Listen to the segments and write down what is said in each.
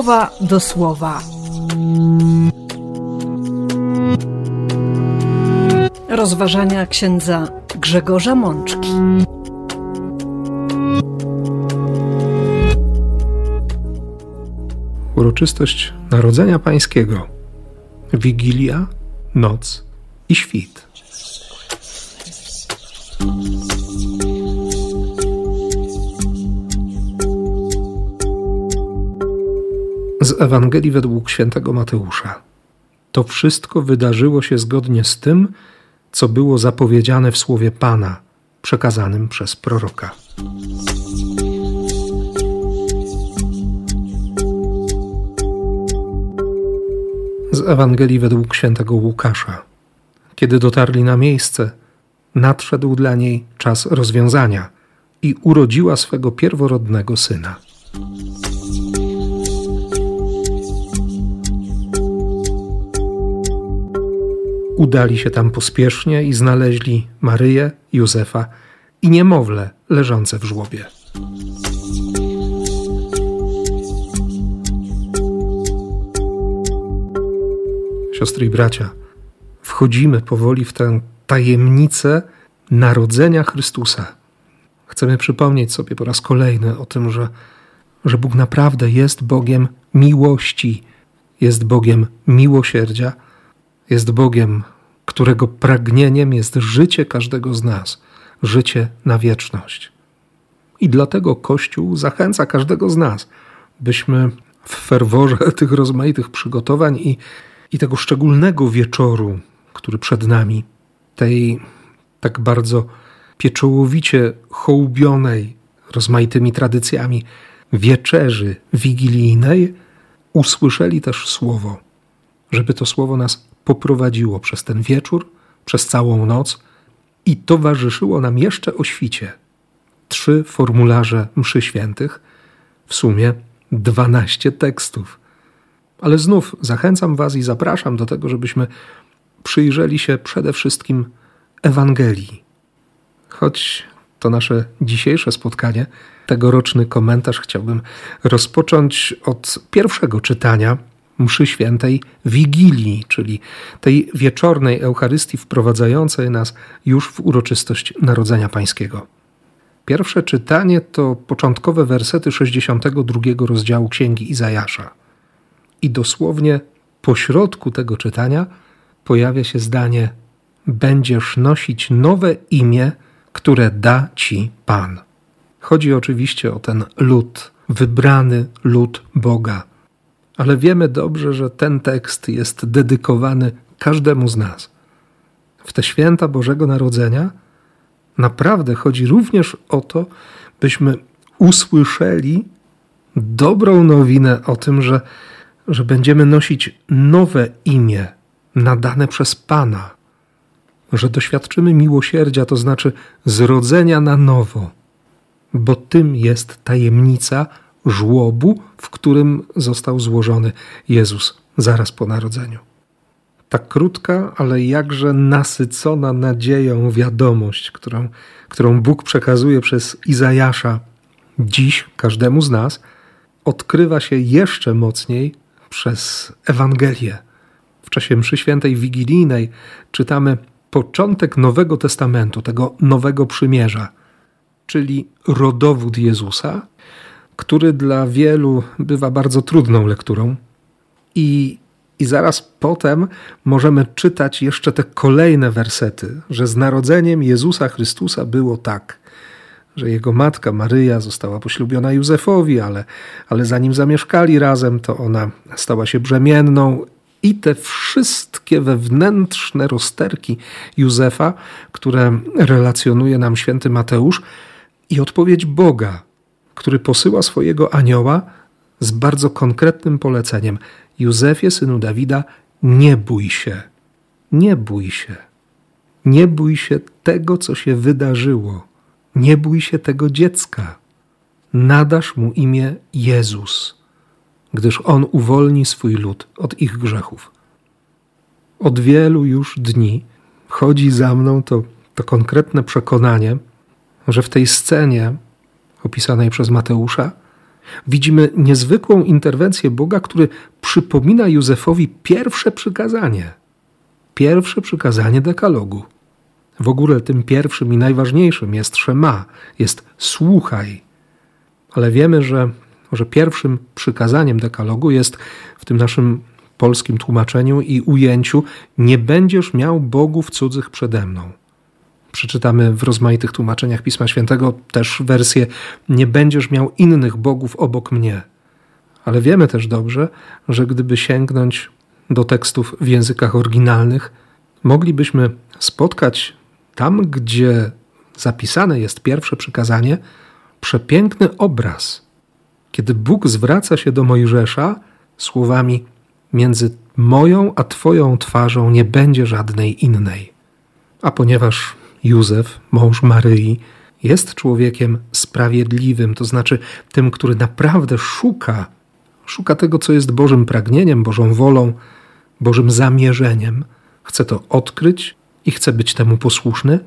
słowa do słowa. Rozważania księdza Grzegorza Mączki. Uroczystość Narodzenia Pańskiego. Wigilia, noc i świt. Z Ewangelii według świętego Mateusza. To wszystko wydarzyło się zgodnie z tym, co było zapowiedziane w słowie Pana, przekazanym przez proroka. Z Ewangelii według świętego Łukasza. Kiedy dotarli na miejsce, nadszedł dla niej czas rozwiązania i urodziła swego pierworodnego syna. Udali się tam pospiesznie i znaleźli Maryję, Józefa i niemowlę leżące w żłobie. Siostry i bracia, wchodzimy powoli w tę tajemnicę narodzenia Chrystusa. Chcemy przypomnieć sobie po raz kolejny o tym, że, że Bóg naprawdę jest Bogiem miłości, jest Bogiem miłosierdzia jest Bogiem, którego pragnieniem jest życie każdego z nas, życie na wieczność. I dlatego Kościół zachęca każdego z nas, byśmy w ferworze tych rozmaitych przygotowań i, i tego szczególnego wieczoru, który przed nami, tej tak bardzo pieczołowicie hołbionej rozmaitymi tradycjami wieczerzy wigilijnej, usłyszeli też słowo, żeby to słowo nas poprowadziło przez ten wieczór, przez całą noc i towarzyszyło nam jeszcze o świcie. Trzy formularze mszy świętych, w sumie dwanaście tekstów. Ale znów zachęcam Was i zapraszam do tego, żebyśmy przyjrzeli się przede wszystkim Ewangelii. Choć to nasze dzisiejsze spotkanie, tegoroczny komentarz chciałbym rozpocząć od pierwszego czytania mszy świętej Wigilii, czyli tej wieczornej Eucharystii wprowadzającej nas już w uroczystość Narodzenia Pańskiego. Pierwsze czytanie to początkowe wersety 62 rozdziału Księgi Izajasza. I dosłownie po środku tego czytania pojawia się zdanie: Będziesz nosić nowe imię, które da ci Pan. Chodzi oczywiście o ten lud, wybrany lud Boga, ale wiemy dobrze, że ten tekst jest dedykowany każdemu z nas. W te święta Bożego Narodzenia naprawdę chodzi również o to, byśmy usłyszeli dobrą nowinę o tym, że, że będziemy nosić nowe imię nadane przez Pana, że doświadczymy miłosierdzia, to znaczy zrodzenia na nowo, bo tym jest tajemnica żłobu, w którym został złożony Jezus zaraz po narodzeniu. Tak krótka, ale jakże nasycona nadzieją wiadomość, którą, którą Bóg przekazuje przez Izajasza dziś każdemu z nas, odkrywa się jeszcze mocniej przez Ewangelię. W czasie mszy świętej wigilijnej czytamy początek Nowego Testamentu, tego nowego przymierza, czyli rodowód Jezusa, który dla wielu bywa bardzo trudną lekturą. I, I zaraz potem możemy czytać jeszcze te kolejne wersety, że z narodzeniem Jezusa Chrystusa było tak, że jego matka Maryja została poślubiona Józefowi, ale, ale zanim zamieszkali razem, to ona stała się brzemienną. I te wszystkie wewnętrzne rozterki Józefa, które relacjonuje nam święty Mateusz, i odpowiedź Boga który posyła swojego anioła z bardzo konkretnym poleceniem: Józefie, synu Dawida, nie bój się, nie bój się, nie bój się tego, co się wydarzyło, nie bój się tego dziecka. Nadasz mu imię Jezus, gdyż on uwolni swój lud od ich grzechów. Od wielu już dni chodzi za mną to, to konkretne przekonanie, że w tej scenie opisanej przez Mateusza, Widzimy niezwykłą interwencję Boga, który przypomina Józefowi pierwsze przykazanie. Pierwsze przykazanie dekalogu. W ogóle tym pierwszym i najważniejszym jest Szema, jest słuchaj. Ale wiemy, że, że pierwszym przykazaniem dekalogu jest w tym naszym polskim tłumaczeniu i ujęciu nie będziesz miał bogów cudzych przede mną. Przeczytamy w rozmaitych tłumaczeniach Pisma Świętego też wersję nie będziesz miał innych bogów obok mnie. Ale wiemy też dobrze, że gdyby sięgnąć do tekstów w językach oryginalnych, moglibyśmy spotkać tam, gdzie zapisane jest pierwsze przykazanie, przepiękny obraz, kiedy Bóg zwraca się do Mojżesza słowami: Między moją a Twoją twarzą nie będzie żadnej innej. A ponieważ Józef, mąż Maryi, jest człowiekiem sprawiedliwym, to znaczy tym, który naprawdę szuka, szuka tego, co jest Bożym pragnieniem, Bożą wolą, Bożym zamierzeniem, chce to odkryć i chce być temu posłuszny.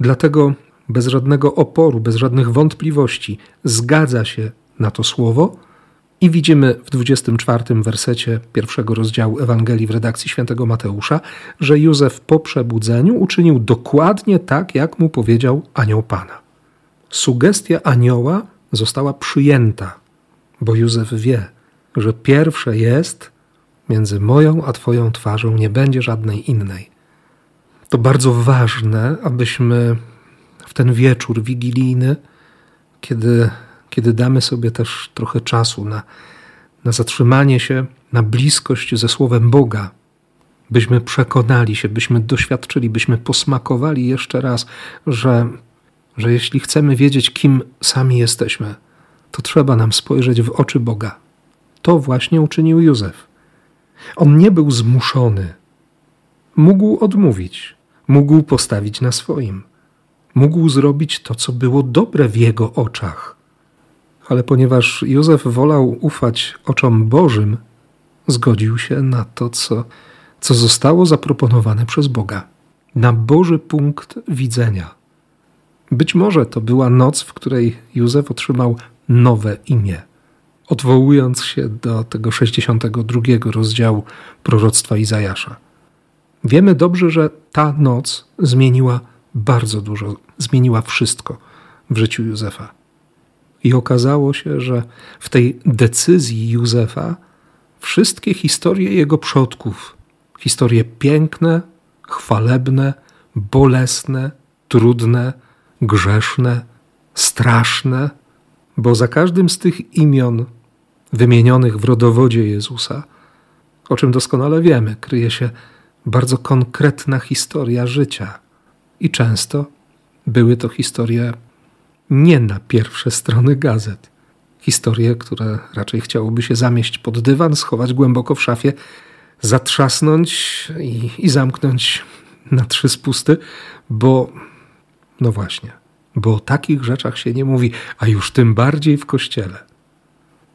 Dlatego bez żadnego oporu, bez żadnych wątpliwości zgadza się na to słowo i widzimy w 24 wersecie pierwszego rozdziału Ewangelii w redakcji świętego Mateusza, że Józef po przebudzeniu uczynił dokładnie tak, jak mu powiedział anioł Pana. Sugestia anioła została przyjęta, bo Józef wie, że pierwsze jest między moją a Twoją twarzą nie będzie żadnej innej. To bardzo ważne, abyśmy w ten wieczór wigilijny, kiedy kiedy damy sobie też trochę czasu na, na zatrzymanie się, na bliskość ze Słowem Boga, byśmy przekonali się, byśmy doświadczyli, byśmy posmakowali jeszcze raz, że, że jeśli chcemy wiedzieć, kim sami jesteśmy, to trzeba nam spojrzeć w oczy Boga. To właśnie uczynił Józef. On nie był zmuszony. Mógł odmówić, mógł postawić na swoim, mógł zrobić to, co było dobre w jego oczach ale ponieważ Józef wolał ufać oczom Bożym, zgodził się na to, co, co zostało zaproponowane przez Boga, na Boży punkt widzenia. Być może to była noc, w której Józef otrzymał nowe imię, odwołując się do tego 62 rozdziału proroctwa Izajasza. Wiemy dobrze, że ta noc zmieniła bardzo dużo, zmieniła wszystko w życiu Józefa. I okazało się, że w tej decyzji Józefa wszystkie historie jego przodków, historie piękne, chwalebne, bolesne, trudne, grzeszne, straszne, bo za każdym z tych imion wymienionych w rodowodzie Jezusa, o czym doskonale wiemy, kryje się bardzo konkretna historia życia. I często były to historie nie na pierwsze strony gazet. Historie, które raczej chciałoby się zamieść pod dywan, schować głęboko w szafie, zatrzasnąć i, i zamknąć na trzy spusty, bo no właśnie, bo o takich rzeczach się nie mówi, a już tym bardziej w kościele.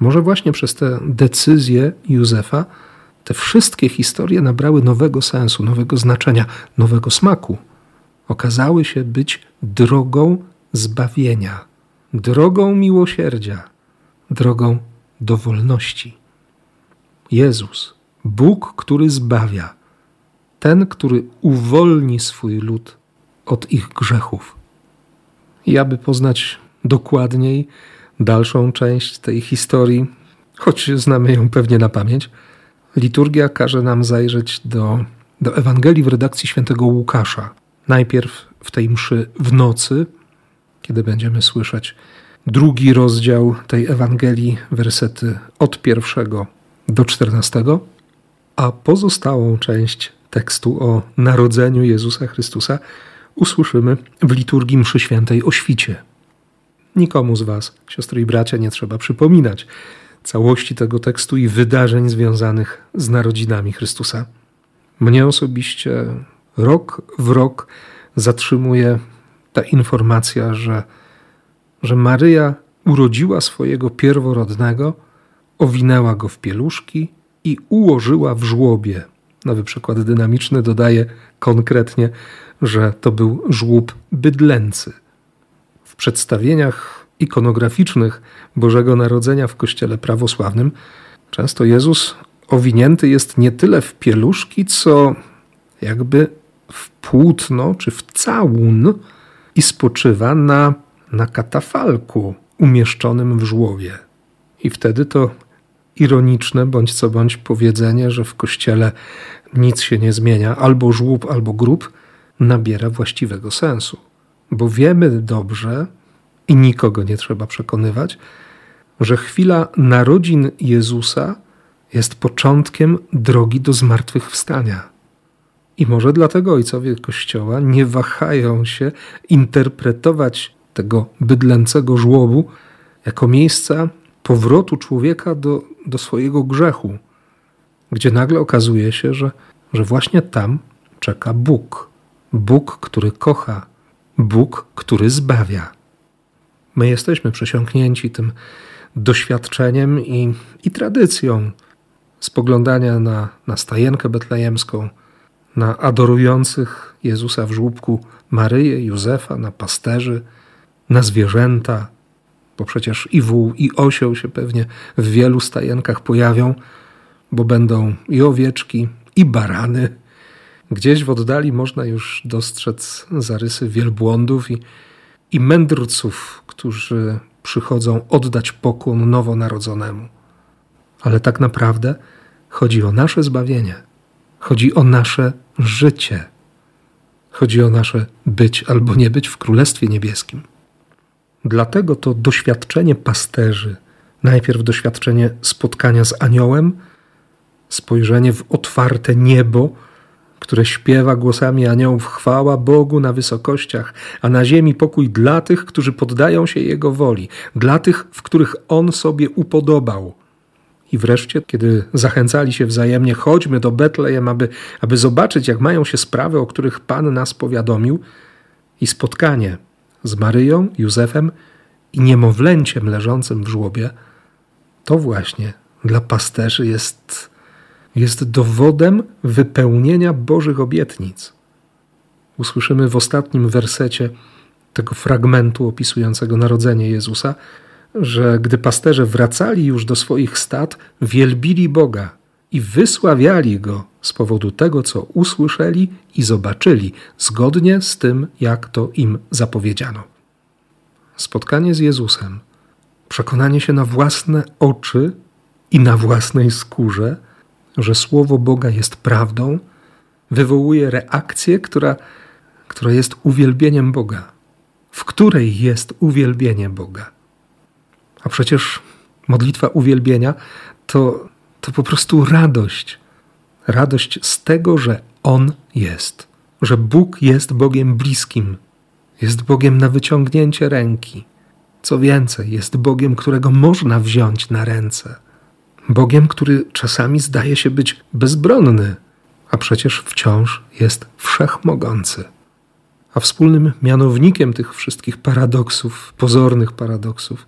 Może właśnie przez te decyzje Józefa te wszystkie historie nabrały nowego sensu, nowego znaczenia, nowego smaku. Okazały się być drogą zbawienia, drogą miłosierdzia, drogą do wolności. Jezus, Bóg, który zbawia, ten, który uwolni swój lud od ich grzechów. I aby poznać dokładniej dalszą część tej historii, choć znamy ją pewnie na pamięć, liturgia każe nam zajrzeć do, do Ewangelii w redakcji świętego Łukasza. Najpierw w tej mszy w nocy, kiedy będziemy słyszeć drugi rozdział tej Ewangelii, wersety od pierwszego do czternastego, a pozostałą część tekstu o narodzeniu Jezusa Chrystusa usłyszymy w liturgii mszy świętej o świcie. Nikomu z Was, siostry i bracia, nie trzeba przypominać całości tego tekstu i wydarzeń związanych z narodzinami Chrystusa. Mnie osobiście rok w rok zatrzymuje ta informacja, że, że Maryja urodziła swojego pierworodnego, owinęła go w pieluszki i ułożyła w żłobie. Nowy przykład dynamiczny dodaje konkretnie, że to był żłób bydlęcy. W przedstawieniach ikonograficznych Bożego Narodzenia w Kościele prawosławnym, często Jezus owinięty jest nie tyle w pieluszki, co jakby w płótno czy w całun i spoczywa na, na katafalku umieszczonym w żłowie. I wtedy to ironiczne bądź co bądź powiedzenie, że w kościele nic się nie zmienia, albo żłób, albo grób, nabiera właściwego sensu. Bo wiemy dobrze, i nikogo nie trzeba przekonywać, że chwila narodzin Jezusa jest początkiem drogi do zmartwychwstania. I może dlatego ojcowie Kościoła nie wahają się interpretować tego bydlęcego żłobu jako miejsca powrotu człowieka do, do swojego grzechu, gdzie nagle okazuje się, że, że właśnie tam czeka Bóg. Bóg, który kocha, Bóg, który zbawia. My jesteśmy przesiąknięci tym doświadczeniem i, i tradycją spoglądania na, na stajenkę betlejemską, na adorujących Jezusa w żłóbku Maryję, Józefa, na pasterzy, na zwierzęta, bo przecież i wół, i osioł się pewnie w wielu stajenkach pojawią, bo będą i owieczki, i barany. Gdzieś w oddali można już dostrzec zarysy wielbłądów i, i mędrców, którzy przychodzą oddać pokłon nowonarodzonemu. Ale tak naprawdę chodzi o nasze zbawienie, chodzi o nasze życie, chodzi o nasze być albo nie być w Królestwie Niebieskim. Dlatego to doświadczenie pasterzy, najpierw doświadczenie spotkania z aniołem, spojrzenie w otwarte niebo, które śpiewa głosami aniołów chwała Bogu na wysokościach, a na ziemi pokój dla tych, którzy poddają się Jego woli, dla tych, w których On sobie upodobał. I wreszcie, kiedy zachęcali się wzajemnie, chodźmy do Betlejem, aby, aby zobaczyć, jak mają się sprawy, o których Pan nas powiadomił, i spotkanie z Maryją, Józefem i niemowlęciem leżącym w żłobie, to właśnie dla pasterzy jest, jest dowodem wypełnienia Bożych obietnic. Usłyszymy w ostatnim wersecie tego fragmentu opisującego narodzenie Jezusa, że gdy pasterze wracali już do swoich stad, wielbili Boga i wysławiali Go z powodu tego, co usłyszeli i zobaczyli, zgodnie z tym, jak to im zapowiedziano. Spotkanie z Jezusem, przekonanie się na własne oczy i na własnej skórze, że Słowo Boga jest prawdą, wywołuje reakcję, która, która jest uwielbieniem Boga, w której jest uwielbienie Boga. A przecież modlitwa uwielbienia to, to po prostu radość. Radość z tego, że On jest, że Bóg jest Bogiem bliskim, jest Bogiem na wyciągnięcie ręki. Co więcej, jest Bogiem, którego można wziąć na ręce. Bogiem, który czasami zdaje się być bezbronny, a przecież wciąż jest wszechmogący. A wspólnym mianownikiem tych wszystkich paradoksów, pozornych paradoksów,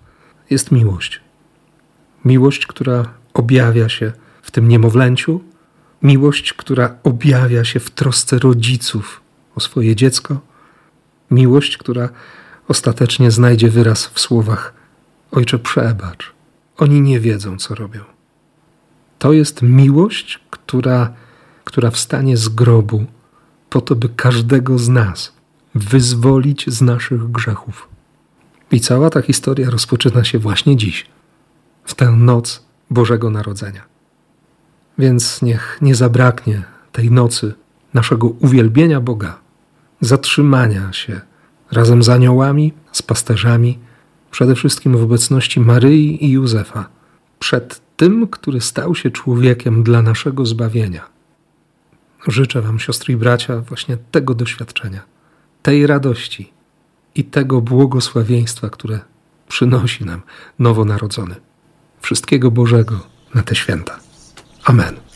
jest miłość. Miłość, która objawia się w tym niemowlęciu, miłość, która objawia się w trosce rodziców o swoje dziecko, miłość, która ostatecznie znajdzie wyraz w słowach: Ojcze, przebacz, oni nie wiedzą, co robią. To jest miłość, która, która wstanie z grobu po to, by każdego z nas wyzwolić z naszych grzechów. I cała ta historia rozpoczyna się właśnie dziś, w tę noc Bożego Narodzenia. Więc niech nie zabraknie tej nocy naszego uwielbienia Boga, zatrzymania się razem z aniołami, z pasterzami, przede wszystkim w obecności Maryi i Józefa, przed tym, który stał się człowiekiem dla naszego zbawienia. Życzę Wam, siostry i bracia, właśnie tego doświadczenia, tej radości i tego błogosławieństwa, które przynosi nam nowonarodzony. Wszystkiego Bożego na te święta. Amen.